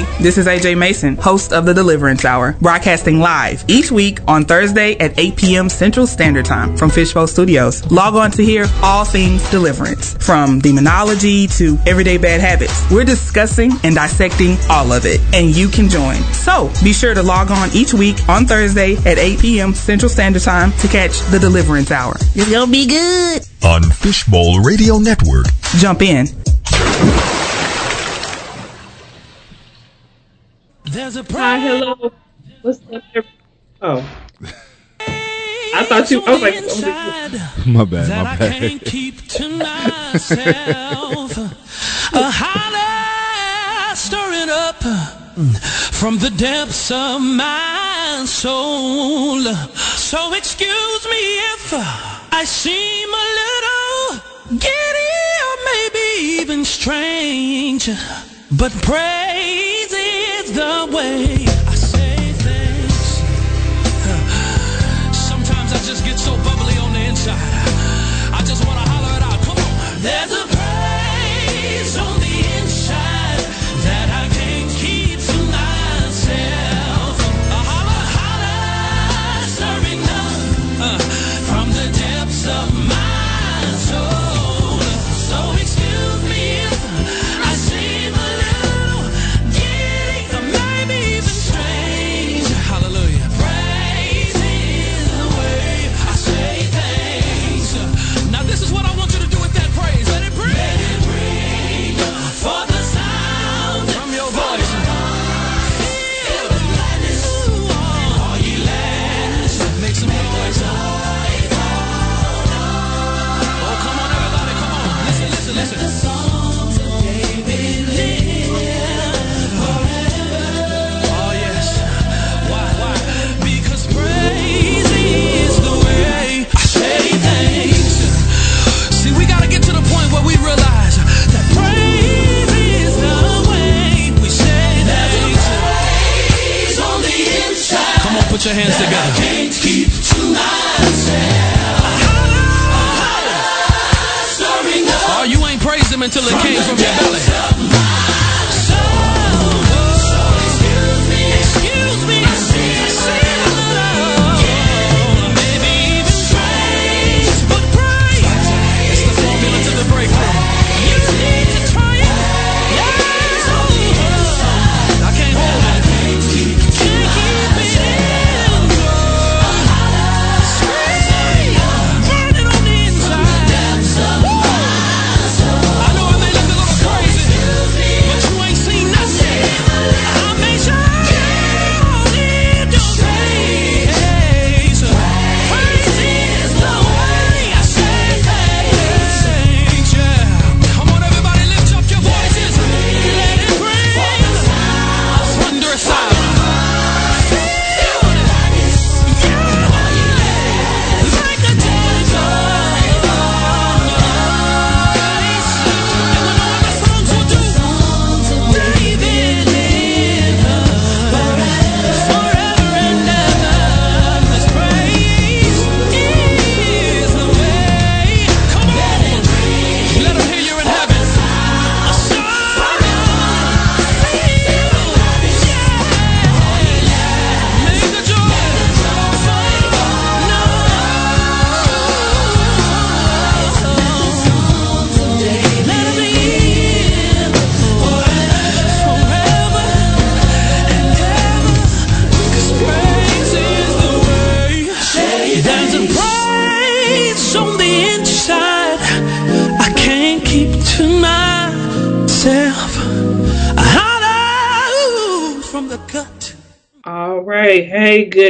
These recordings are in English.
Hey, this is AJ Mason, host of the Deliverance Hour, broadcasting live each week on Thursday at 8 p.m. Central Standard Time from Fishbowl Studios. Log on to hear all things deliverance, from demonology to everyday bad habits. We're discussing and dissecting all of it, and you can join. So be sure to log on each week on Thursday at 8 p.m. Central Standard Time to catch the Deliverance Hour. It's gonna be good. On Fishbowl Radio Network. Jump in. There's a Hi, hello. What's up? Oh. I thought you. I was like, oh, my bad, my bad. I bad. can't keep to myself. a holler stirring up from the depths of my soul. So excuse me if I seem a little giddy or maybe even strange, but praise is the way. I say things. Sometimes I just get so bubbly on the inside. I just want to holler it out. Come on. There's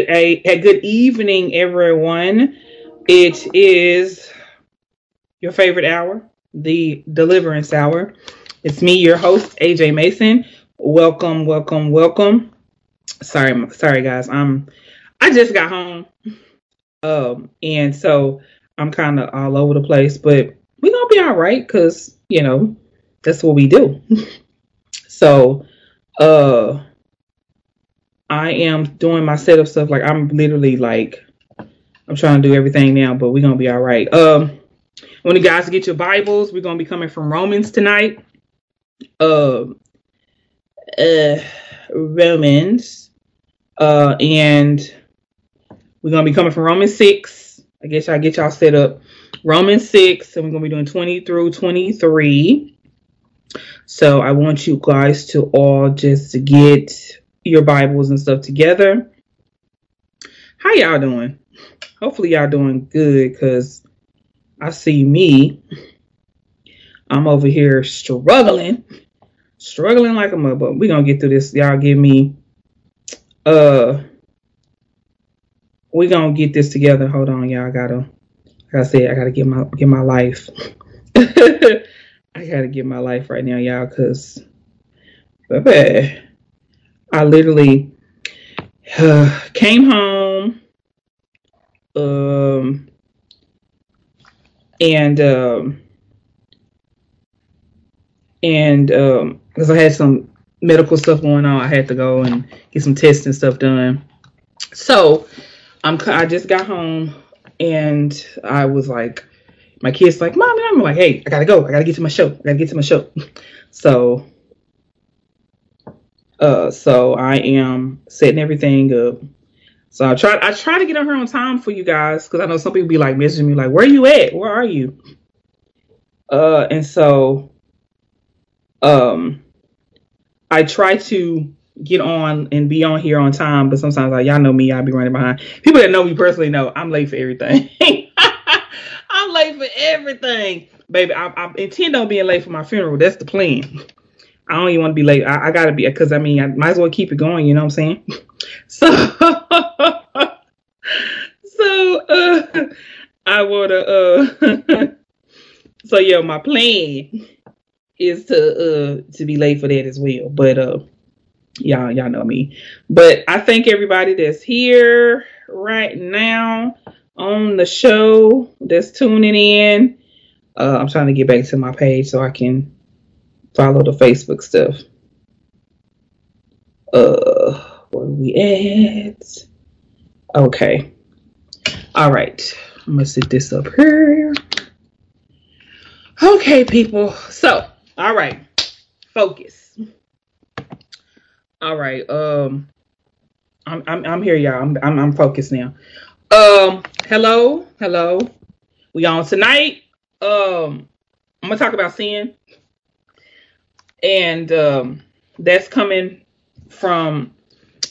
good a hey, good evening, everyone. It is your favorite hour, the Deliverance Hour. It's me, your host, AJ Mason. Welcome, welcome, welcome. Sorry, sorry, guys. I'm I just got home, um, and so I'm kind of all over the place, but we're gonna be all right because you know that's what we do. so, uh. I am doing my setup stuff. Like I'm literally like I'm trying to do everything now, but we're gonna be all right. Um when you guys get your Bibles, we're gonna be coming from Romans tonight. Um uh, Romans. Uh, and we're gonna be coming from Romans six. I guess I'll get y'all set up. Romans six, and we're gonna be doing 20 through 23. So I want you guys to all just get your Bibles and stuff together. How y'all doing? Hopefully y'all doing good because I see me. I'm over here struggling. Struggling like a mother, but we're gonna get through this. Y'all give me uh we gonna get this together. Hold on, y'all. I gotta like I said, I gotta get my get my life. I gotta get my life right now, y'all, cause baby, I literally uh, came home, um, and um, and um, because I had some medical stuff going on, I had to go and get some tests and stuff done. So I'm I just got home and I was like, my kids like, mom, I'm like, hey, I gotta go, I gotta get to my show, I gotta get to my show. So, uh, so I am setting everything up. So I try I try to get on here on time for you guys because I know some people be like messaging me like, where you at? Where are you? Uh, and so, um, I try to get on and be on here on time, but sometimes like y'all know me, I'll be running behind. People that know me personally know I'm late for everything. I'm late for everything, baby. I, I intend on being late for my funeral. That's the plan. I don't even want to be late. I, I gotta be because I mean I might as well keep it going. You know what I'm saying? So, so uh, I wanna uh, so yeah, my plan is to uh to be late for that as well. But uh y'all y'all know me. But I thank everybody that's here right now on the show that's tuning in. Uh, I'm trying to get back to my page so I can follow the Facebook stuff. Uh where we at? Okay. All right. I'm gonna set this up here. Okay, people. So, all right. Focus. All right. Um, I'm I'm I'm here, y'all. I'm I'm, I'm focused now. Um, hello, hello. We on tonight. Um, I'm gonna talk about sin, and um, that's coming from.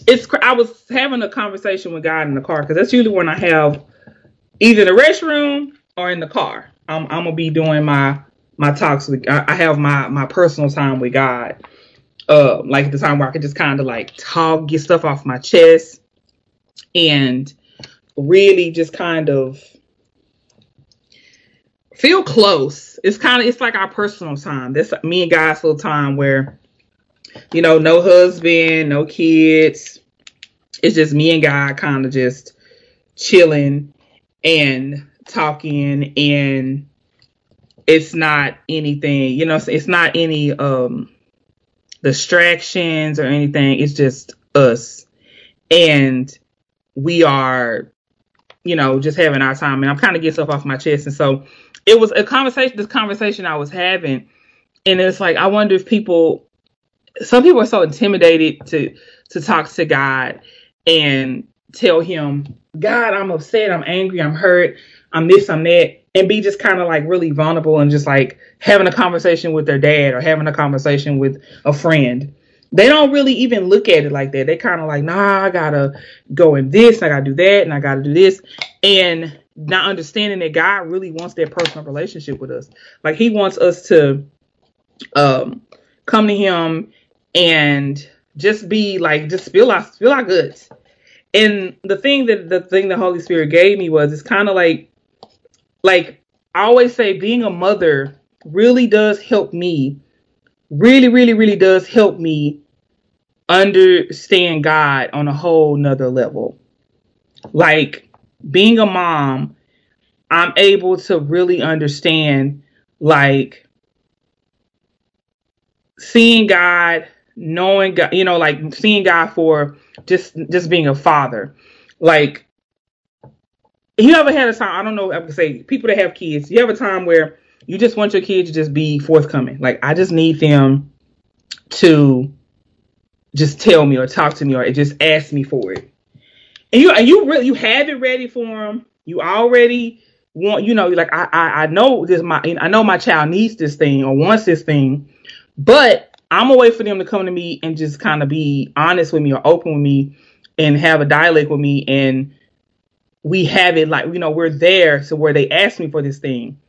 It's. I was having a conversation with God in the car because that's usually when I have either the restroom or in the car. I'm I'm gonna be doing my my talks with. I have my my personal time with God uh, like the time where I could just kind of like talk, get stuff off my chest, and really just kind of feel close. It's kind of it's like our personal time. This me and God's little time where you know, no husband, no kids. It's just me and God kind of just chilling and talking and it's not anything, you know, it's not any um distractions or anything. It's just us. And we are, you know, just having our time. And I'm kind of getting stuff off my chest. And so it was a conversation, this conversation I was having. And it's like, I wonder if people, some people are so intimidated to, to talk to God and tell him, God, I'm upset, I'm angry, I'm hurt, I'm this, I'm that, and be just kind of like really vulnerable and just like having a conversation with their dad or having a conversation with a friend. They don't really even look at it like that. They kind of like, nah, I gotta go in this, I gotta do that, and I gotta do this, and not understanding that God really wants that personal relationship with us. Like He wants us to um come to Him and just be like, just feel our feel our goods. And the thing that the thing the Holy Spirit gave me was it's kind of like like I always say being a mother really does help me really really really does help me understand God on a whole nother level. Like being a mom I'm able to really understand like seeing God knowing God you know like seeing God for just just being a father. Like you ever had a time i don't know i would say people that have kids you have a time where you just want your kids to just be forthcoming like i just need them to just tell me or talk to me or just ask me for it. And you and you really you have it ready for them. You already want you know like I I, I know this my I know my child needs this thing or wants this thing, but I'm gonna wait for them to come to me and just kind of be honest with me or open with me and have a dialogue with me and we have it like you know we're there to where they ask me for this thing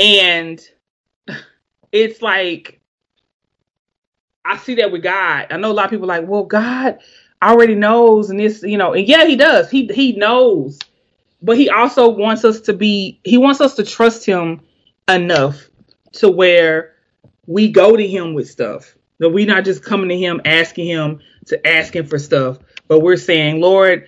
and it's like i see that with god. I know a lot of people like well god already knows and this you know and yeah he does. He he knows. But he also wants us to be he wants us to trust him enough to where we go to him with stuff. That we're not just coming to him asking him to ask him for stuff. But we're saying lord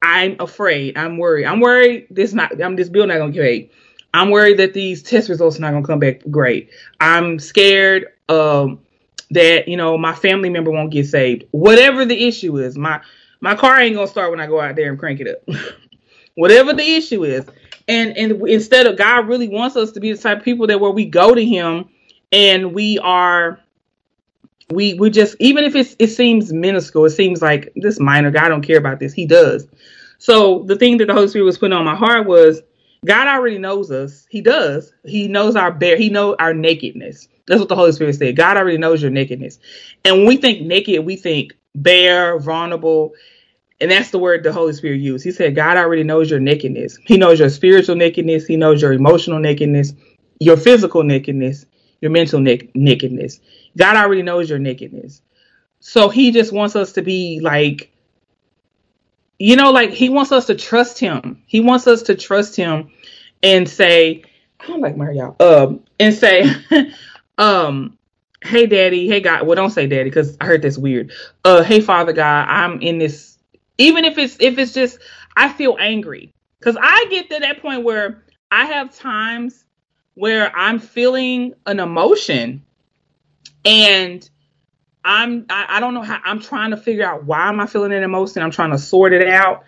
i'm afraid. I'm worried. I'm worried this not i'm this bill not gonna get paid i'm worried that these test results are not gonna come back great i'm scared um that you know my family member won't get saved whatever the issue is my my car ain't gonna start when i go out there and crank it up whatever the issue is. And and instead of God really wants us to be the type of people that where we go to Him and we are we we just even if it's it seems minuscule, it seems like this minor. God don't care about this. He does. So the thing that the Holy Spirit was putting on my heart was God already knows us. He does. He knows our bare. He knows our nakedness. That's what the Holy Spirit said. God already knows your nakedness. And when we think naked, we think bare, vulnerable. And that's the word the Holy Spirit used. He said, God already knows your nakedness. He knows your spiritual nakedness. He knows your emotional nakedness, your physical nakedness, your mental nakedness. God already knows your nakedness. So he just wants us to be like, you know, like he wants us to trust him. He wants us to trust him and say, I don't like Mario. Um, and say, um, hey daddy, hey God. Well, don't say daddy because I heard this weird. Uh, hey Father God, I'm in this even if it's if it's just I feel angry because I get to that point where I have times where I'm feeling an emotion and I'm I, I don't know how I'm trying to figure out why am I feeling an emotion. I'm trying to sort it out.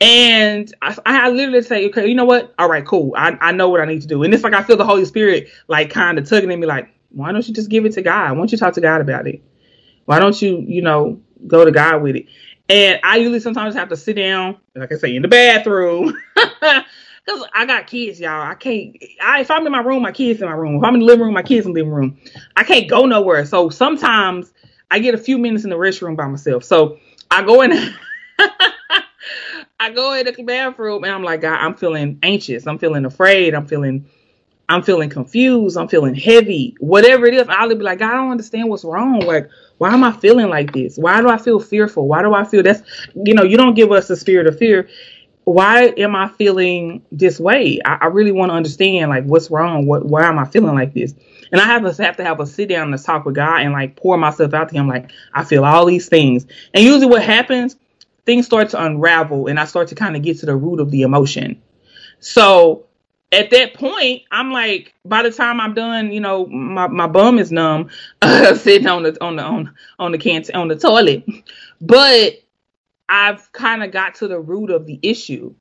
And I, I literally say, okay, you know what? All right, cool. I, I know what I need to do. And it's like I feel the Holy Spirit like kind of tugging at me, like, why don't you just give it to God? Why don't you talk to God about it? Why don't you, you know, go to God with it? And I usually sometimes have to sit down, like I say, in the bathroom. Cause I got kids, y'all. I can't. I, if I'm in my room, my kids in my room. If I'm in the living room, my kids in the living room. I can't go nowhere. So sometimes I get a few minutes in the restroom by myself. So I go in. I go in the bathroom and I'm like, God, I'm feeling anxious. I'm feeling afraid. I'm feeling, I'm feeling confused. I'm feeling heavy. Whatever it is, I'll be like, God, I don't understand what's wrong. Like, why am I feeling like this? Why do I feel fearful? Why do I feel that's, you know, you don't give us the spirit of fear. Why am I feeling this way? I, I really want to understand, like, what's wrong? What, why am I feeling like this? And I have to have to have a sit down and talk with God and like pour myself out to Him. Like, I feel all these things. And usually what happens, things start to unravel and I start to kind of get to the root of the emotion. So at that point, I'm like, by the time I'm done, you know, my, my bum is numb, sitting on the on the on on the can on the toilet. But I've kind of got to the root of the issue.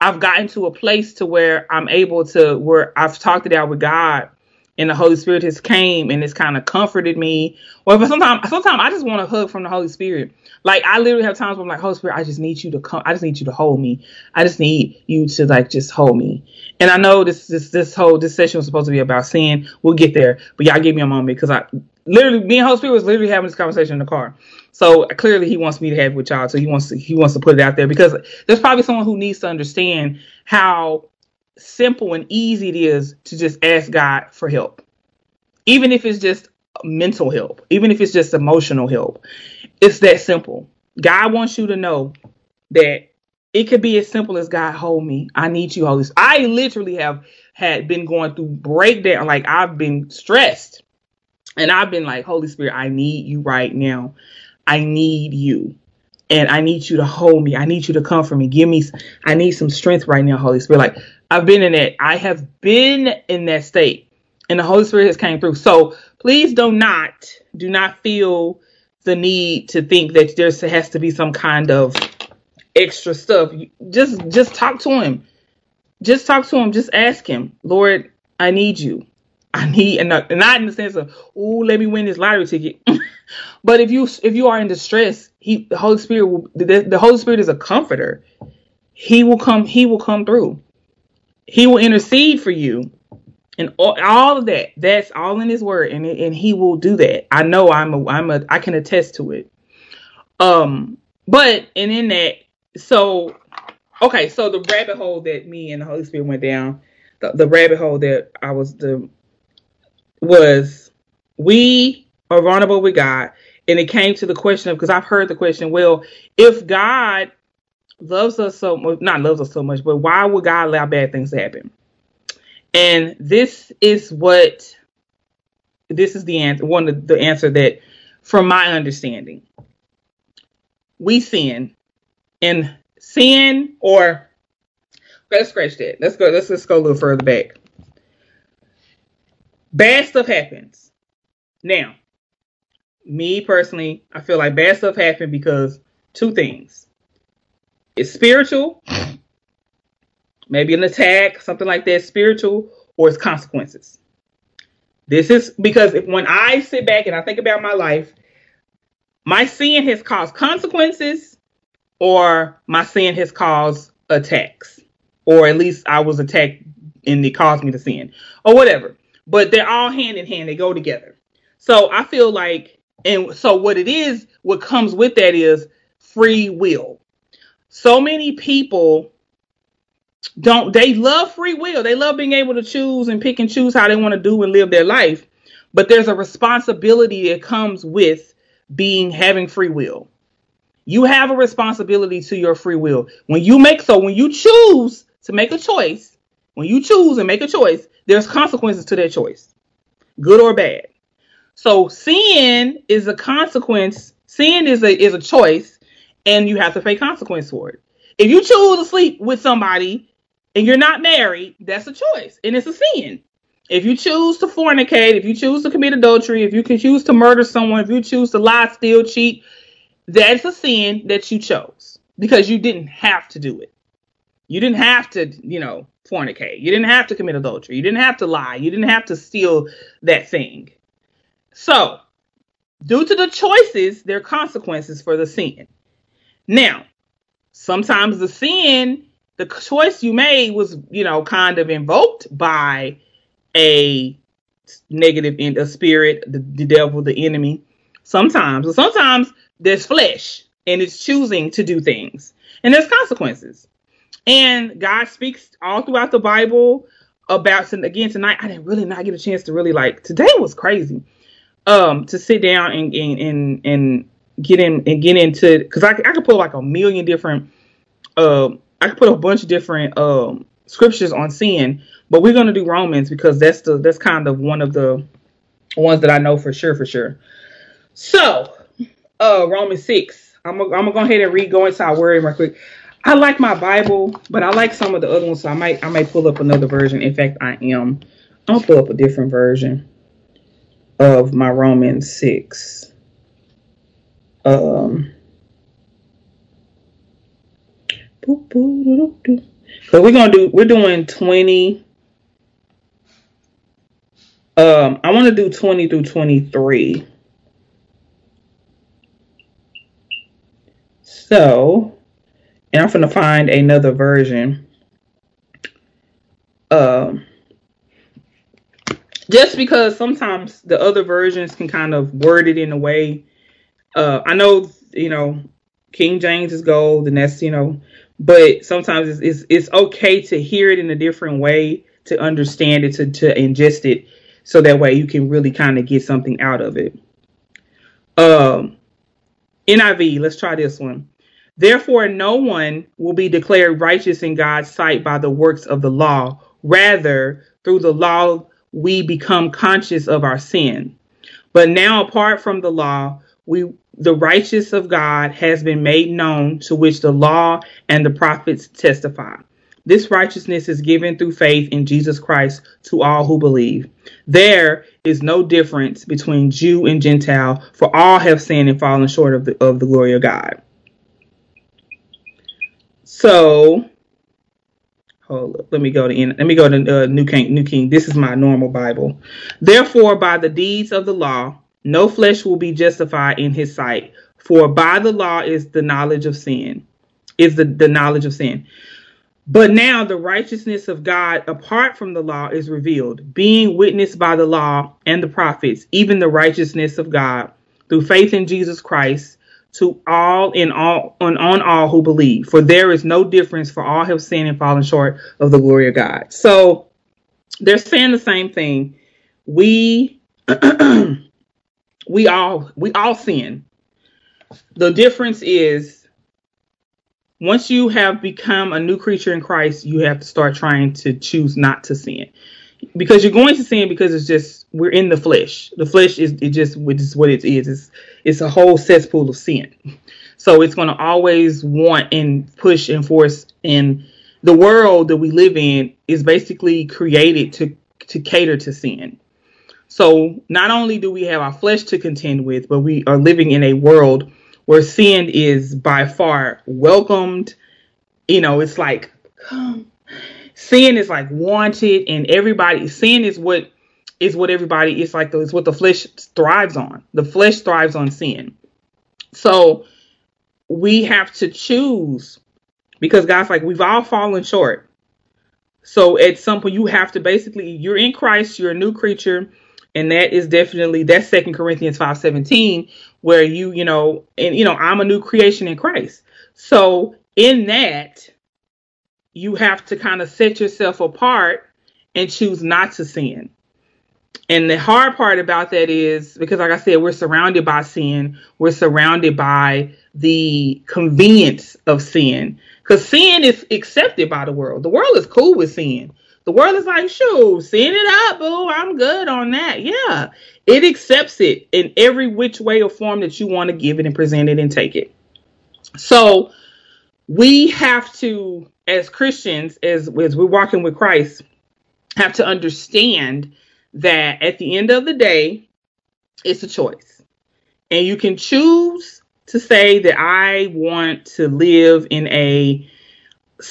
I've gotten to a place to where I'm able to where I've talked it out with God and the Holy Spirit has came and it's kind of comforted me. Or but sometimes sometimes I just want a hug from the Holy Spirit. Like I literally have times where I'm like, Holy Spirit, I just need you to come. I just need you to hold me. I just need you to like just hold me. And I know this this this whole this session was supposed to be about sin. We'll get there, but y'all give me a moment because I literally me and Holy Spirit was literally having this conversation in the car. So clearly he wants me to have it with y'all. So he wants to he wants to put it out there because there's probably someone who needs to understand how simple and easy it is to just ask God for help. Even if it's just mental help, even if it's just emotional help. It's that simple. God wants you to know that it could be as simple as God hold me. I need you, Holy Spirit. I literally have had been going through breakdown. Like I've been stressed. And I've been like, Holy Spirit, I need you right now. I need you. And I need you to hold me. I need you to comfort me. Give me, I need some strength right now, Holy Spirit. Like I've been in that. I have been in that state. And the Holy Spirit has came through. So please do not, do not feel the need to think that there has to be some kind of extra stuff. Just just talk to him. Just talk to him. Just ask him, Lord, I need you. I need, and not, in the sense of, oh, let me win this lottery ticket. but if you if you are in distress, he the Holy Spirit will the, the Holy Spirit is a comforter. He will come. He will come through. He will intercede for you, and all, all of that. That's all in His Word, and and He will do that. I know. I'm a. I'm a. I can attest to it. Um, but and in that, so okay, so the rabbit hole that me and the Holy Spirit went down, the, the rabbit hole that I was the was we are vulnerable with God, and it came to the question of because I've heard the question, well, if God loves us so much, not loves us so much, but why would God allow bad things to happen? And this is what this is the answer, one of the answer that, from my understanding, we sin, and sin or let's scratch that. Let's go. Let's let's go a little further back. Bad stuff happens. Now, me personally, I feel like bad stuff happened because two things. It's spiritual, maybe an attack, something like that, spiritual, or it's consequences. This is because if, when I sit back and I think about my life, my sin has caused consequences, or my sin has caused attacks, or at least I was attacked and it caused me to sin, or whatever. But they're all hand in hand, they go together. So I feel like, and so what it is, what comes with that is free will. So many people don't, they love free will. They love being able to choose and pick and choose how they want to do and live their life. But there's a responsibility that comes with being having free will. You have a responsibility to your free will. When you make so when you choose to make a choice, when you choose and make a choice, there's consequences to that choice. Good or bad. So sin is a consequence. Sin is a is a choice and you have to pay consequence for it. If you choose to sleep with somebody and you're not married, that's a choice and it's a sin. If you choose to fornicate, if you choose to commit adultery, if you can choose to murder someone, if you choose to lie, steal, cheat, that's a sin that you chose because you didn't have to do it. You didn't have to, you know, fornicate. You didn't have to commit adultery. You didn't have to lie. You didn't have to steal that thing. So, due to the choices, there are consequences for the sin. Now, sometimes the sin, the choice you made was, you know, kind of invoked by a negative in a spirit, the, the devil, the enemy. Sometimes, sometimes there's flesh and it's choosing to do things, and there's consequences. And God speaks all throughout the Bible about and again tonight. I didn't really not get a chance to really like today was crazy. Um, to sit down and and and, and get in and get into because I I could put like a million different um I could put a bunch of different um scriptures on sin, but we're gonna do Romans because that's the that's kind of one of the ones that I know for sure for sure. So, uh, Romans six. I'm gonna, I'm gonna go ahead and read go into our word real quick. I like my Bible, but I like some of the other ones, so I might I might pull up another version. In fact, I am. I'll pull up a different version of my Romans six. Um. So we're gonna do we're doing 20. Um, I want to do 20 through 23. So, and I'm gonna find another version. Um, just because sometimes the other versions can kind of word it in a way. Uh, I know you know King James is gold, and that's you know, but sometimes it's it's, it's okay to hear it in a different way to understand it to to ingest it, so that way you can really kind of get something out of it. Um, NIV. Let's try this one. Therefore, no one will be declared righteous in God's sight by the works of the law. Rather, through the law, we become conscious of our sin. But now, apart from the law, we the righteous of God has been made known, to which the law and the prophets testify. This righteousness is given through faith in Jesus Christ to all who believe. There is no difference between Jew and Gentile, for all have sinned and fallen short of the, of the glory of God. So, hold up. Let me go to in, let me go to uh, New King. New King. This is my normal Bible. Therefore, by the deeds of the law, no flesh will be justified in His sight. For by the law is the knowledge of sin, is the, the knowledge of sin. But now the righteousness of God apart from the law is revealed, being witnessed by the law and the prophets, even the righteousness of God through faith in Jesus Christ to all in all on, on all who believe. For there is no difference, for all have sinned and fallen short of the glory of God. So they're saying the same thing. We we all we all sin. The difference is once you have become a new creature in Christ, you have to start trying to choose not to sin. Because you're going to sin because it's just we're in the flesh. The flesh is it just which is what it is. It's it's a whole cesspool of sin. So it's going to always want and push and force. And the world that we live in is basically created to to cater to sin. So not only do we have our flesh to contend with, but we are living in a world where sin is by far welcomed. You know, it's like come. Sin is like wanted, and everybody. Sin is what is what everybody. It's like it's what the flesh thrives on. The flesh thrives on sin. So we have to choose because God's like we've all fallen short. So at some point you have to basically you're in Christ, you're a new creature, and that is definitely that's Second Corinthians five seventeen, where you you know and you know I'm a new creation in Christ. So in that you have to kind of set yourself apart and choose not to sin. And the hard part about that is because, like I said, we're surrounded by sin. We're surrounded by the convenience of sin. Because sin is accepted by the world. The world is cool with sin. The world is like, sure, sin it up, boo. I'm good on that. Yeah. It accepts it in every which way or form that you want to give it and present it and take it. So we have to, as Christians, as, as we're walking with Christ, have to understand that at the end of the day, it's a choice. And you can choose to say that I want to live in a,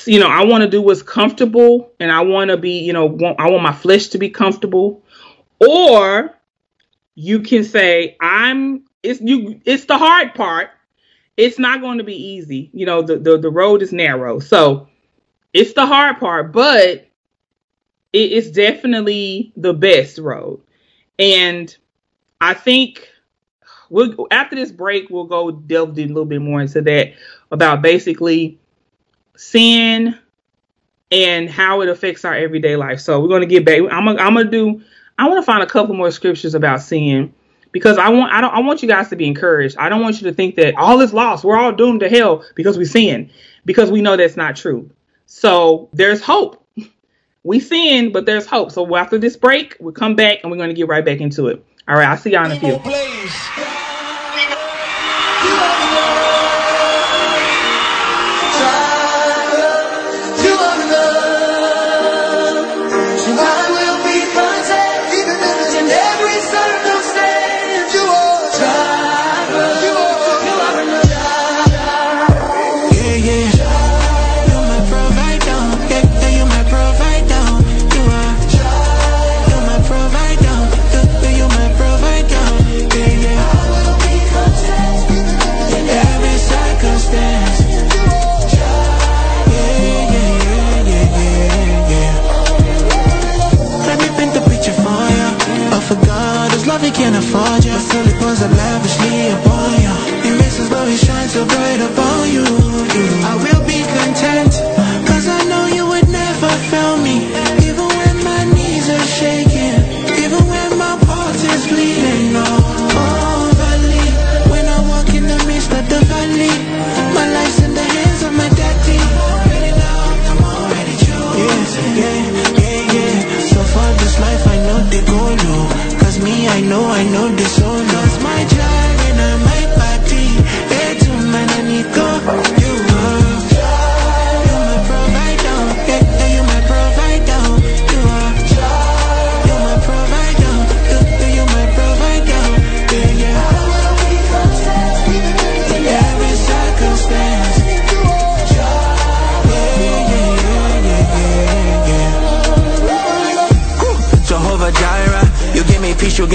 you know, I want to do what's comfortable and I want to be, you know, want, I want my flesh to be comfortable. Or you can say, I'm, it's you, it's the hard part. It's not going to be easy. You know, the, the, the road is narrow. So it's the hard part, but it is definitely the best road. And I think we'll after this break we'll go delve a little bit more into that about basically sin and how it affects our everyday life. So we're going to get back. I'm gonna, I'm gonna do. I want to find a couple more scriptures about sin because I want I don't I want you guys to be encouraged. I don't want you to think that all is lost. We're all doomed to hell because we sin because we know that's not true. So there's hope we sin, but there's hope. So after this break, we'll come back and we're going to get right back into it. All right, I'll see y'all in a few.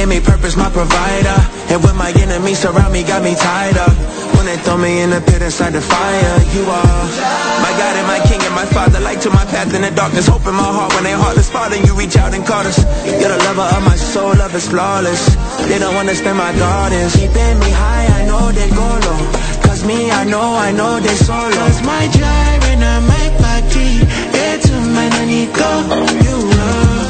Gave me purpose, my provider. And when my enemies surround me, got me tied up. When they throw me in the pit inside the fire, you are my God and my King and my Father. Light to my path in the darkness, hope in my heart when they heartless falling. You reach out and call us. You're the lover of my soul, love is flawless. They don't understand my God is keeping me high. I know they go low. Cause me, I know, I know they solo. Cause my drive and I my party. It's a man I. You are.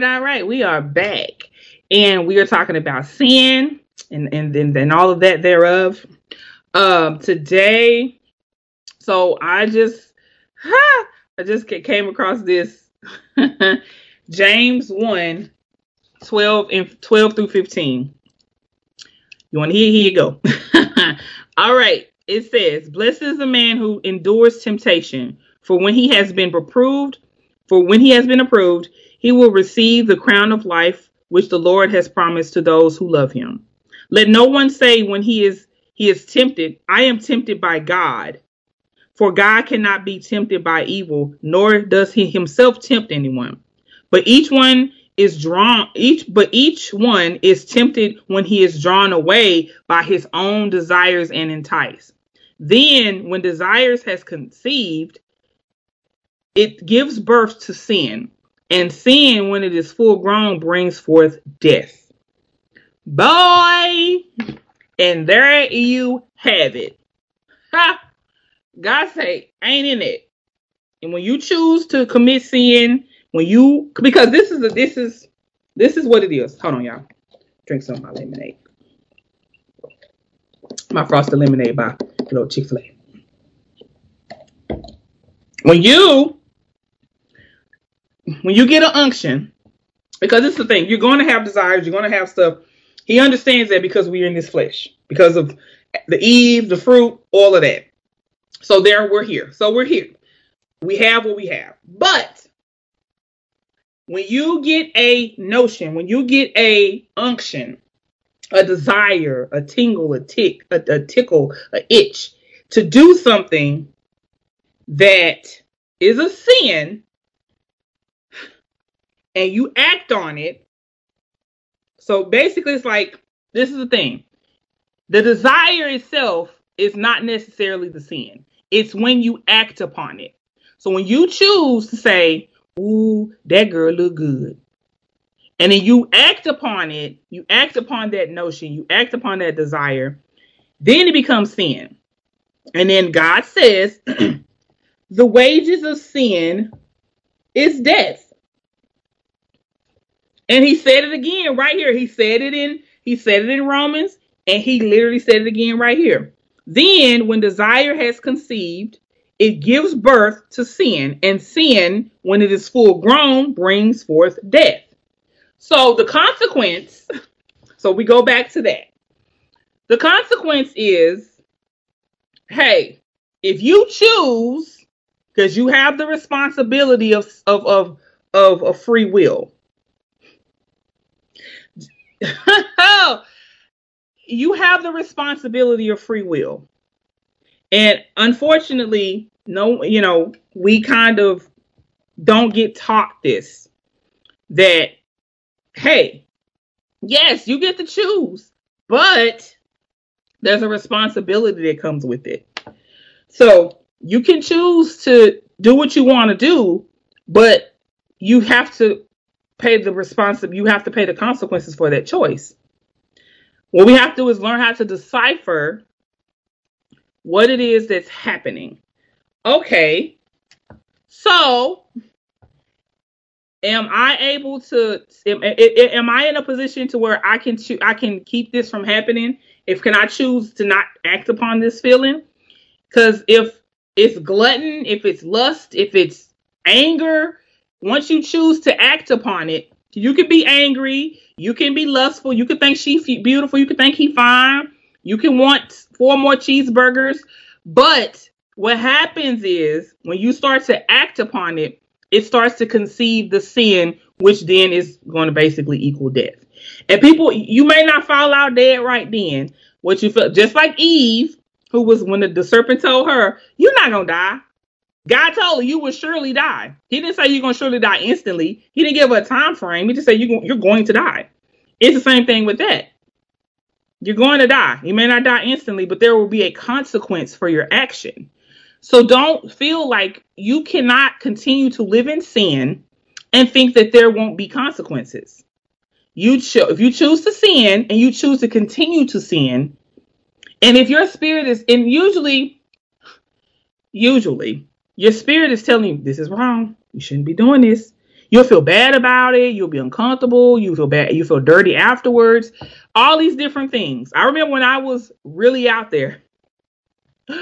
Right, all right. We are back. And we are talking about sin and and and, and all of that thereof. Um today, so I just ha, I just came across this James 1 12 and 12 through 15. You want to hear? Here you go. All right. It says, Blessed is the man who endures temptation, for when he has been reproved, for when he has been approved, he will receive the crown of life which the Lord has promised to those who love him. Let no one say when he is he is tempted, I am tempted by God. For God cannot be tempted by evil, nor does he himself tempt anyone. But each one is drawn each but each one is tempted when he is drawn away by his own desires and enticed. Then when desires has conceived, it gives birth to sin. And sin, when it is full grown, brings forth death. Boy, and there you have it. Ha! God say, ain't in it. And when you choose to commit sin, when you because this is a, this is this is what it is. Hold on, y'all. Drink some of my lemonade. My frosted lemonade by little Chick Fil A. When you when you get an unction, because is the thing, you're going to have desires, you're going to have stuff. He understands that because we're in this flesh, because of the Eve, the fruit, all of that. So there, we're here. So we're here. We have what we have. But when you get a notion, when you get a unction, a desire, a tingle, a tick, a, a tickle, a itch to do something that is a sin, and you act on it. So basically, it's like this is the thing the desire itself is not necessarily the sin, it's when you act upon it. So when you choose to say, Ooh, that girl look good. And then you act upon it, you act upon that notion, you act upon that desire, then it becomes sin. And then God says, the wages of sin is death. And he said it again right here. He said it in he said it in Romans and he literally said it again right here. Then when desire has conceived, it gives birth to sin, and sin, when it is full grown, brings forth death. So the consequence, so we go back to that. The consequence is, hey, if you choose, because you have the responsibility of of of of, of free will. you have the responsibility of free will. And unfortunately, no, you know, we kind of don't get taught this that, hey, yes, you get to choose, but there's a responsibility that comes with it. So you can choose to do what you want to do, but you have to pay the responsibility, you have to pay the consequences for that choice. What we have to do is learn how to decipher what it is that's happening. Okay, so am I able to? Am, am I in a position to where I can choo- I can keep this from happening? If can I choose to not act upon this feeling? Because if it's glutton, if it's lust, if it's anger, once you choose to act upon it, you can be angry, you can be lustful, you can think she's beautiful, you can think he fine, you can want four more cheeseburgers, but what happens is when you start to act upon it, it starts to conceive the sin, which then is going to basically equal death. And people, you may not fall out dead right then. What you feel, just like Eve, who was when the, the serpent told her, "You're not gonna die." God told her you will surely die. He didn't say you're gonna surely die instantly. He didn't give a time frame. He just said you you're going to die. It's the same thing with that. You're going to die. You may not die instantly, but there will be a consequence for your action. So don't feel like you cannot continue to live in sin and think that there won't be consequences. You cho- if you choose to sin and you choose to continue to sin, and if your spirit is and usually usually your spirit is telling you this is wrong. You shouldn't be doing this. You'll feel bad about it. You'll be uncomfortable. You feel bad. You feel dirty afterwards. All these different things. I remember when I was really out there.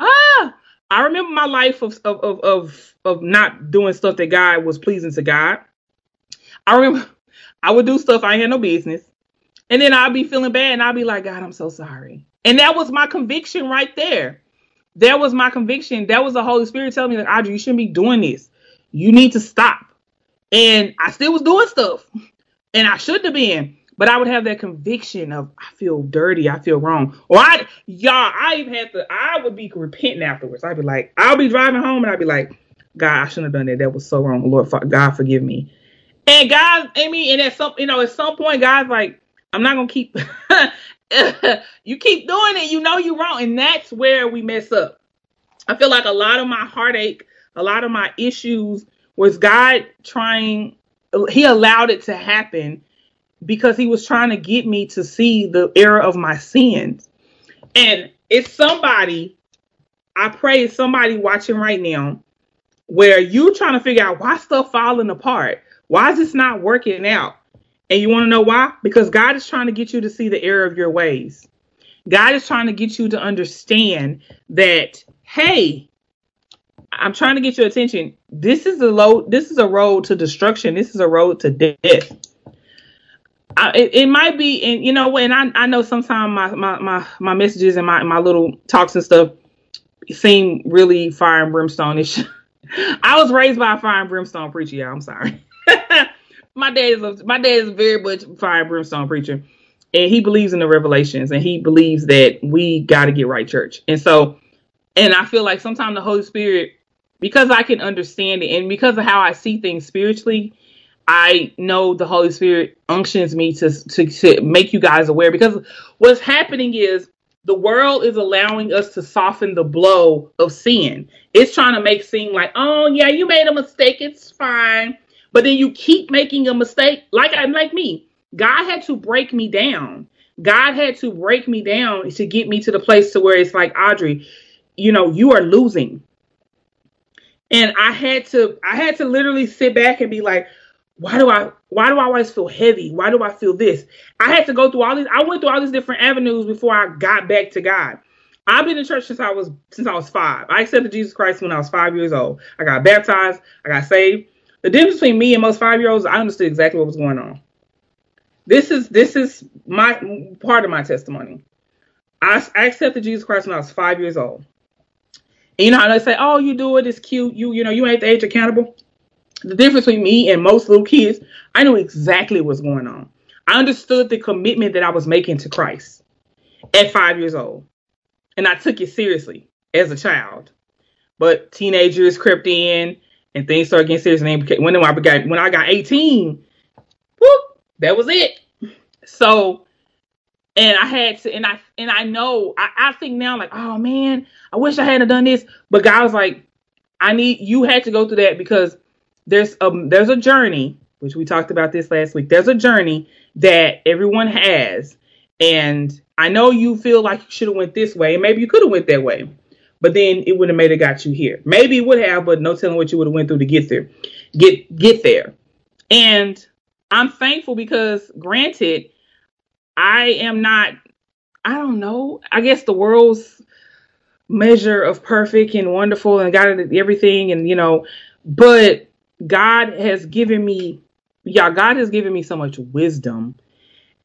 Ah, I remember my life of of of of, of not doing stuff that God was pleasing to God. I remember I would do stuff I had no business. And then I'd be feeling bad and I'd be like, God, I'm so sorry. And that was my conviction right there. That was my conviction. That was the Holy Spirit telling me, like, Audrey, you shouldn't be doing this. You need to stop. And I still was doing stuff. And I shouldn't have been. But I would have that conviction of I feel dirty, I feel wrong. Or I y'all, I even had to I would be repenting afterwards. I'd be like, I'll be driving home and I'd be like, God, I shouldn't have done that. That was so wrong. Lord God forgive me. And God, I mean, and at some, you know, at some point, God's like, I'm not gonna keep. you keep doing it, you know you're wrong, and that's where we mess up. I feel like a lot of my heartache, a lot of my issues was God trying. He allowed it to happen because He was trying to get me to see the error of my sins. And it's somebody. I pray it's somebody watching right now where you're trying to figure out why stuff falling apart why is this not working out? And you want to know why? Because God is trying to get you to see the error of your ways. God is trying to get you to understand that, hey, I'm trying to get your attention. This is a low, this is a road to destruction. This is a road to death. I, it, it, might be, and you know, and I, I know sometimes my, my, my, my messages and my, my little talks and stuff seem really fire and brimstone ish. I was raised by a fire and brimstone preacher, y'all. I'm sorry. my dad is a, my dad is very much fire brimstone preacher, and he believes in the revelations, and he believes that we got to get right church. And so, and I feel like sometimes the Holy Spirit, because I can understand it, and because of how I see things spiritually, I know the Holy Spirit unctions me to, to, to make you guys aware. Because what's happening is the world is allowing us to soften the blow of sin. It's trying to make seem like, oh yeah, you made a mistake. It's fine. But then you keep making a mistake, like I'm like me. God had to break me down. God had to break me down to get me to the place to where it's like, Audrey, you know, you are losing. And I had to I had to literally sit back and be like, why do I why do I always feel heavy? Why do I feel this? I had to go through all these I went through all these different avenues before I got back to God. I've been in church since I was since I was five. I accepted Jesus Christ when I was five years old. I got baptized, I got saved. The difference between me and most five year olds, I understood exactly what was going on. This is this is my part of my testimony. I, I accepted Jesus Christ when I was five years old. And you know how they say, "Oh, you do it, it's cute. You you know you ain't the age accountable." The difference between me and most little kids, I knew exactly what's going on. I understood the commitment that I was making to Christ at five years old, and I took it seriously as a child. But teenagers crept in, and things started getting serious. And then when I got when I got 18, whoop, that was it. So, and I had to, and I and I know I, I think now like, oh man, I wish I hadn't done this. But God was like, I need you had to go through that because there's a there's a journey which we talked about this last week. There's a journey that everyone has, and I know you feel like you should have went this way, and maybe you could have went that way but then it would have made it got you here. Maybe it would have, but no telling what you would have went through to get there, get get there. And I'm thankful because, granted, I am not. I don't know. I guess the world's measure of perfect and wonderful and got everything and you know, but God has given me yeah, God has given me so much wisdom.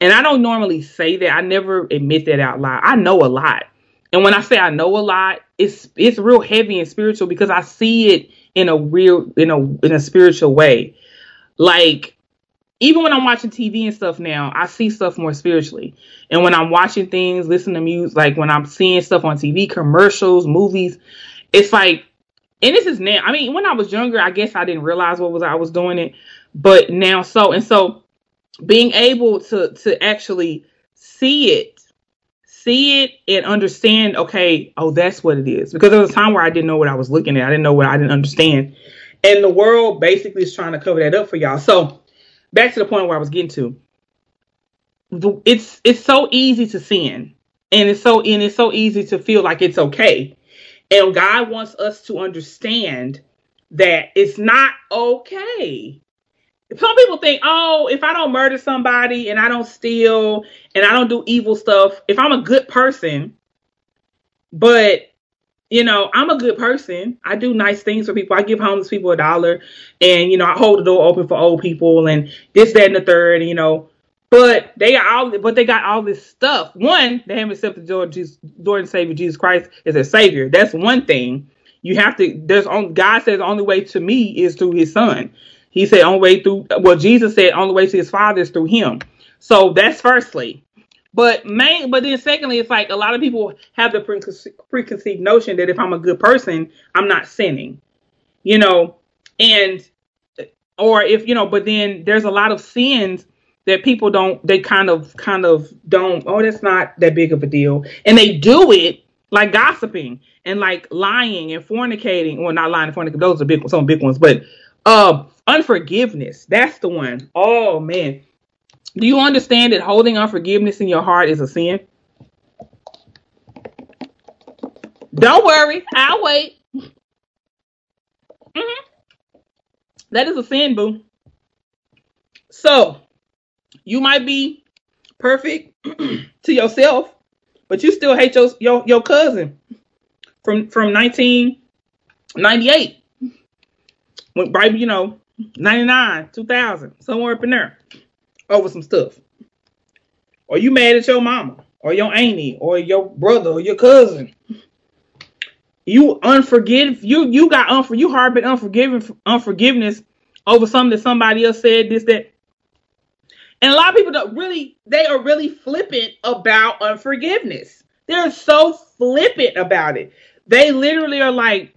And I don't normally say that. I never admit that out loud. I know a lot. And when I say I know a lot, it's it's real heavy and spiritual because I see it in a real in a in a spiritual way. Like even when I'm watching TV and stuff now, I see stuff more spiritually. And when I'm watching things, listening to music, like when I'm seeing stuff on TV, commercials, movies, it's like, and this is now. I mean, when I was younger, I guess I didn't realize what was I was doing it, but now so and so, being able to to actually see it, see it and understand. Okay, oh, that's what it is. Because there was a time where I didn't know what I was looking at. I didn't know what I didn't understand, and the world basically is trying to cover that up for y'all. So back to the point where I was getting to. It's it's so easy to sin, and it's so and it's so easy to feel like it's okay. And God wants us to understand that it's not okay. Some people think, oh, if I don't murder somebody and I don't steal and I don't do evil stuff, if I'm a good person, but you know, I'm a good person. I do nice things for people. I give homeless people a dollar and, you know, I hold the door open for old people and this, that, and the third, you know. But they got all but they got all this stuff. One, they haven't accepted Lord, Jesus, Lord and Savior Jesus Christ as their Savior. That's one thing. You have to there's on God says the only way to me is through his son. He said only way through well, Jesus said only way to his father is through him. So that's firstly. But main, but then secondly, it's like a lot of people have the preconce- preconceived notion that if I'm a good person, I'm not sinning, you know, and or if you know, but then there's a lot of sins that people don't, they kind of, kind of don't. Oh, that's not that big of a deal, and they do it like gossiping and like lying and fornicating. Well, not lying and fornicating; those are big, some big ones, but uh, unforgiveness. That's the one. Oh man do you understand that holding unforgiveness in your heart is a sin? Don't worry, I'll wait. Mm-hmm. That is a sin, boo. So, you might be perfect to yourself, but you still hate your your, your cousin from from 1998. When, right, you know, 99, 2000, somewhere up in there over some stuff. Or you mad at your mama or your auntie or your brother or your cousin. You unforgive you you got unfor you harbored unforgiving unforgiveness over something that somebody else said this that. And a lot of people don't really they are really flippant about unforgiveness. They're so flippant about it. They literally are like,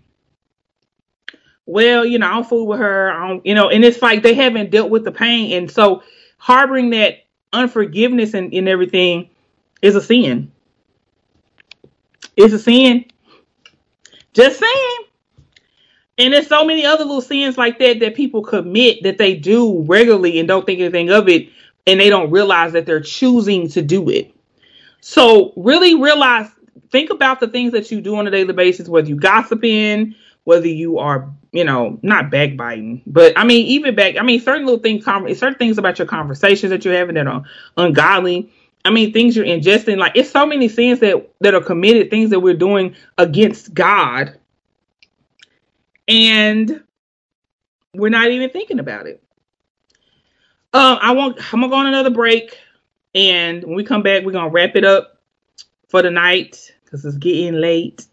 well, you know, I don't fool with her. I don't, you know, and it's like they haven't dealt with the pain, and so harboring that unforgiveness and, and everything is a sin. It's a sin. Just saying. And there's so many other little sins like that that people commit that they do regularly and don't think anything of it, and they don't realize that they're choosing to do it. So really realize, think about the things that you do on a daily basis, whether you gossiping, whether you are, you know, not backbiting, but I mean, even back, I mean, certain little things, certain things about your conversations that you're having that are ungodly. I mean, things you're ingesting, like it's so many sins that that are committed, things that we're doing against God, and we're not even thinking about it. Um, I want I'm gonna go on another break, and when we come back, we're gonna wrap it up for the night because it's getting late,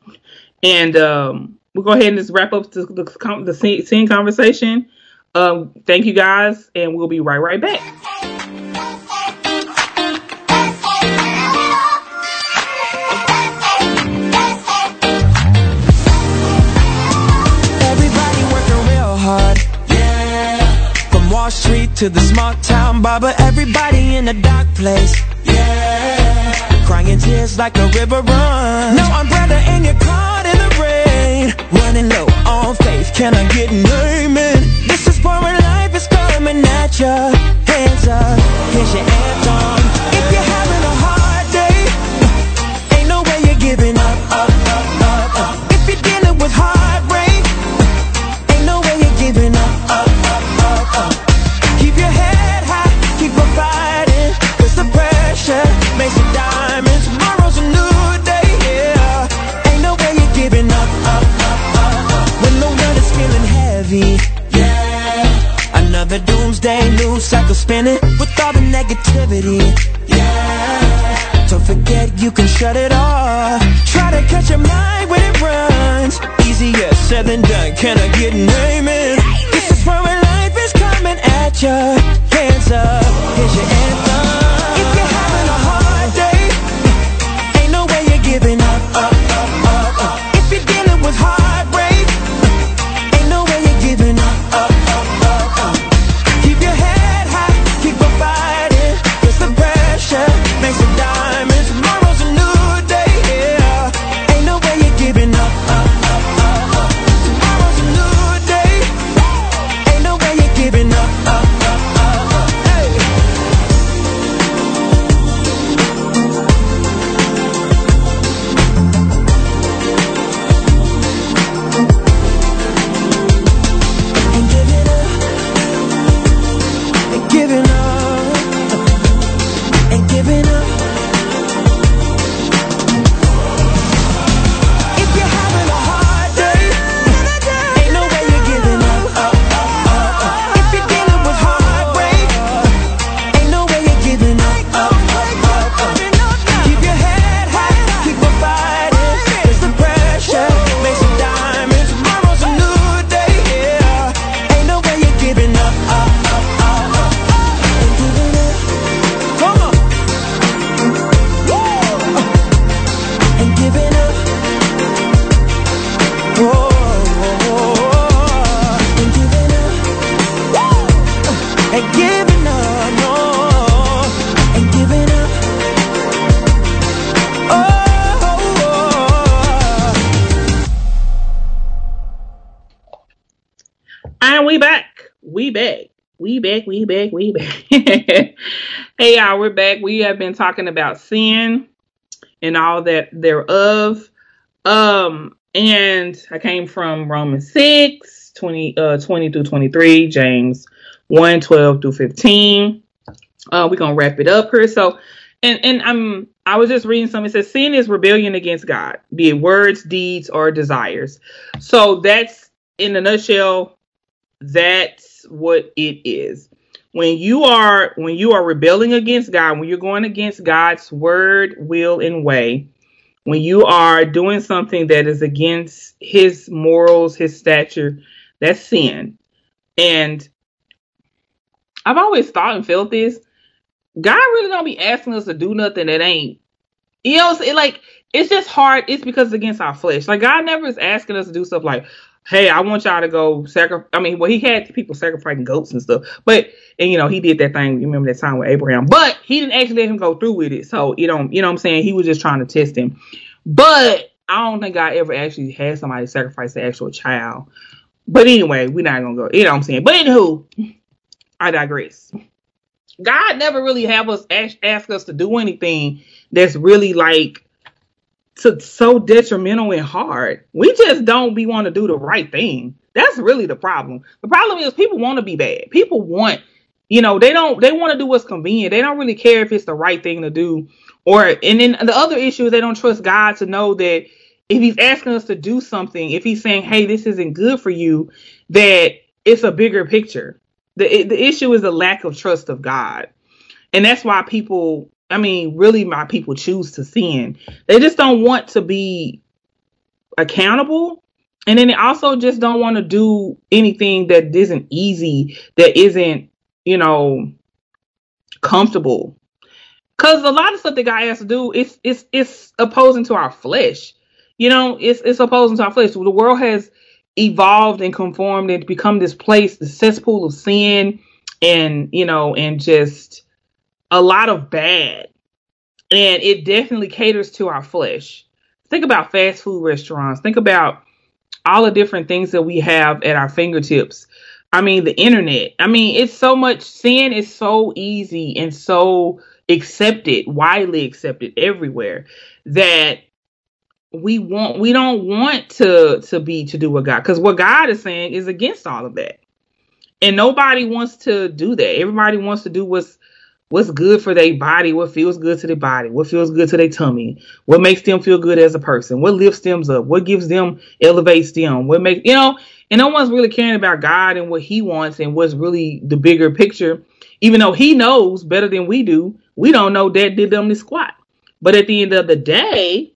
and um, we'll go ahead and just wrap up the the, the scene conversation. Um, thank you guys, and we'll be right right back. Everybody working real hard. Yeah. From Wall Street to the small town barber, everybody in a dark place. Yeah. Crying tears like a river run. No umbrella you're caught in the rain. Running low on faith, can I get an amen? This is pouring life is coming at ya. Hey y'all, we're back. We have been talking about sin and all that thereof. Um, and I came from Romans 6, 20, uh, 20 through 23, James 1, 12 through 15. Uh, we're gonna wrap it up here. So and and I'm I was just reading something. It says sin is rebellion against God, be it words, deeds, or desires. So that's in a nutshell, that's what it is. When you are when you are rebelling against God, when you're going against God's word, will, and way, when you are doing something that is against his morals, his stature, that's sin. And I've always thought and felt this. God really don't be asking us to do nothing that ain't you know, it's like it's just hard. It's because it's against our flesh. Like God never is asking us to do stuff like, "Hey, I want y'all to go sacrifice." I mean, well, He had people sacrificing goats and stuff, but and you know He did that thing. You remember that time with Abraham, but He didn't actually let him go through with it. So you know, you know what I'm saying? He was just trying to test him. But I don't think God ever actually had somebody sacrifice the actual child. But anyway, we're not gonna go. You know what I'm saying? But anywho, I digress. God never really have us ask, ask us to do anything that's really like to so detrimental and hard. We just don't be want to do the right thing. That's really the problem. The problem is people want to be bad. People want, you know, they don't they want to do what's convenient. They don't really care if it's the right thing to do. Or and then the other issue is they don't trust God to know that if he's asking us to do something, if he's saying, "Hey, this isn't good for you," that it's a bigger picture. The the issue is the lack of trust of God. And that's why people, I mean, really my people choose to sin. They just don't want to be accountable. And then they also just don't want to do anything that isn't easy, that isn't, you know, comfortable. Cause a lot of stuff that God has to do is it's it's opposing to our flesh. You know, it's it's opposing to our flesh. The world has evolved and conformed and become this place, the cesspool of sin and you know, and just a lot of bad. And it definitely caters to our flesh. Think about fast food restaurants. Think about all the different things that we have at our fingertips. I mean, the internet. I mean, it's so much sin is so easy and so accepted, widely accepted everywhere that we want we don't want to to be to do what God because what God is saying is against all of that. And nobody wants to do that. Everybody wants to do what's what's good for their body, what feels good to their body, what feels good to their tummy, what makes them feel good as a person, what lifts them up, what gives them, elevates them, what makes, you know, and no one's really caring about God and what he wants and what's really the bigger picture. Even though he knows better than we do, we don't know that did them the squat. But at the end of the day,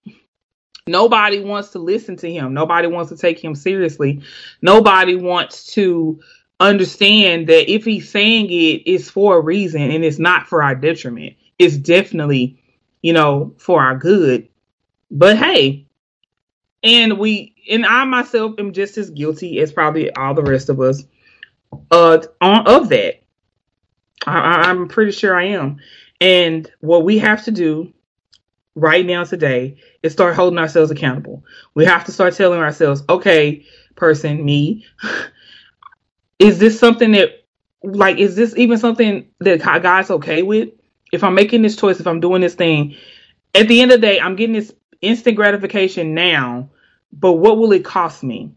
nobody wants to listen to him. Nobody wants to take him seriously. Nobody wants to understand that if he's saying it, it's for a reason and it's not for our detriment. It's definitely, you know, for our good. But hey, and we and I myself am just as guilty as probably all the rest of us uh on of that. I, I'm pretty sure I am. And what we have to do right now today is start holding ourselves accountable. We have to start telling ourselves, okay, person, me, is this something that like is this even something that God- God's okay with? If I'm making this choice, if I'm doing this thing, at the end of the day, I'm getting this instant gratification now, but what will it cost me?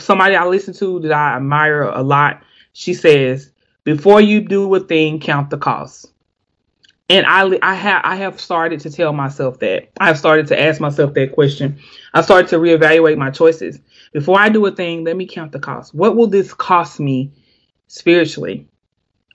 Somebody I listen to that I admire a lot, she says, before you do a thing, count the cost. And I, I have, I have started to tell myself that. I have started to ask myself that question. I started to reevaluate my choices. Before I do a thing, let me count the cost. What will this cost me spiritually?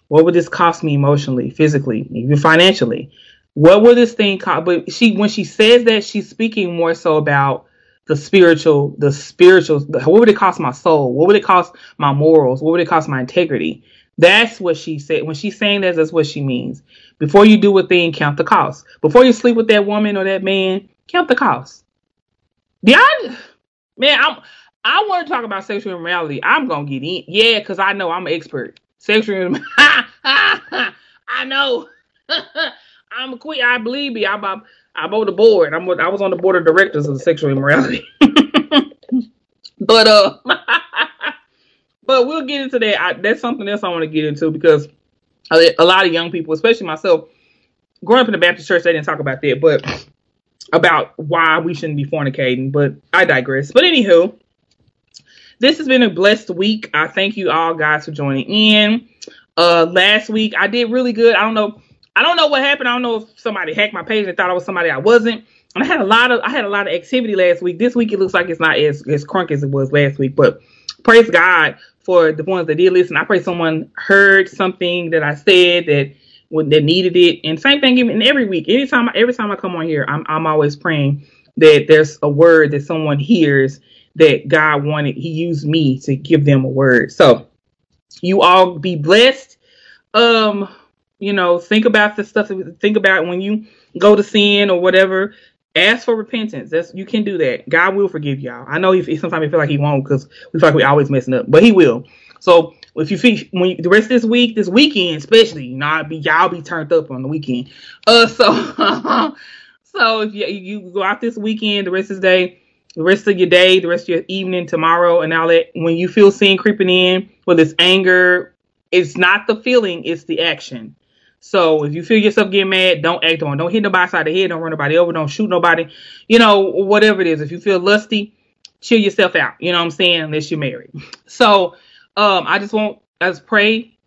What would this cost me emotionally, physically, even financially? What will this thing cost? But she, when she says that, she's speaking more so about the spiritual, the spiritual. What would it cost my soul? What would it cost my morals? What would it cost my integrity? That's what she said. When she's saying that, that's what she means. Before you do a thing, count the cost. Before you sleep with that woman or that man, count the cost. The I, man, I'm. I want to talk about sexual immorality. I'm gonna get in, yeah, because I know I'm an expert. Sexual. I know. I'm a queen. I believe me. I'm, I'm, I'm on the board. I'm. I was on the board of directors of sexual immorality. but uh, but we'll get into that. I, that's something else I want to get into because a, lot of young people, especially myself, growing up in the Baptist church, they didn't talk about that, but about why we shouldn't be fornicating. But I digress. But anywho, this has been a blessed week. I thank you all guys for joining in. Uh, last week I did really good. I don't know. I don't know what happened. I don't know if somebody hacked my page and thought I was somebody I wasn't. And I had a lot of I had a lot of activity last week. This week it looks like it's not as as crunk as it was last week, but praise God for the ones that did listen. I pray someone heard something that I said that that needed it. And same thing even every week. Anytime every time I come on here, I'm I'm always praying that there's a word that someone hears that God wanted. He used me to give them a word. So you all be blessed. Um, you know, think about the stuff. Think about when you go to sin or whatever. Ask for repentance. That's you can do that. God will forgive y'all. I know he, sometimes we feel like He won't because we feel like we always messing up, but He will. So if you feel when you, the rest of this week, this weekend especially, you know, I'll be y'all be turned up on the weekend. Uh, so so if you, you go out this weekend, the rest of the day, the rest of your day, the rest of your evening, tomorrow, and all that, when you feel sin creeping in, whether it's anger, it's not the feeling, it's the action. So if you feel yourself getting mad, don't act on. Don't hit nobody side of the head. Don't run nobody over. Don't shoot nobody. You know, whatever it is. If you feel lusty, chill yourself out. You know what I'm saying? Unless you're married. So um, I just want just pray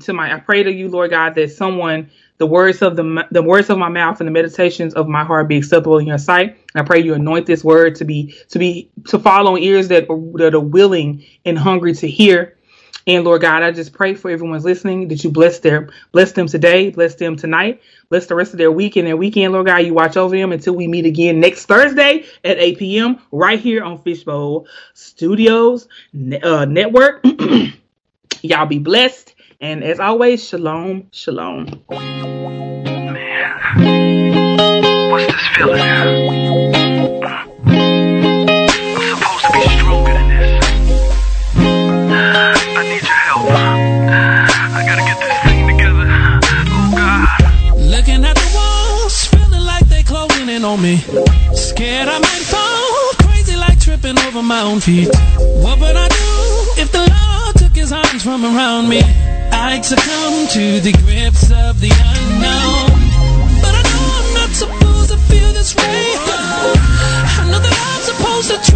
to my I pray to you, Lord God, that someone the words of the the words of my mouth and the meditations of my heart be acceptable in your sight. I pray you anoint this word to be to be to fall on ears that that are willing and hungry to hear. And Lord God, I just pray for everyone's listening that you bless their bless them today, bless them tonight, bless the rest of their week and their weekend, Lord God. You watch over them until we meet again next Thursday at 8 p.m. right here on Fishbowl Studios uh, Network. Y'all be blessed. And as always, shalom, shalom. What's this feeling? Me. Scared I might fall, crazy like tripping over my own feet. What would I do if the Lord took his arms from around me? I'd succumb to the grips of the unknown. But I know I'm not supposed to feel this way. I know that I'm supposed to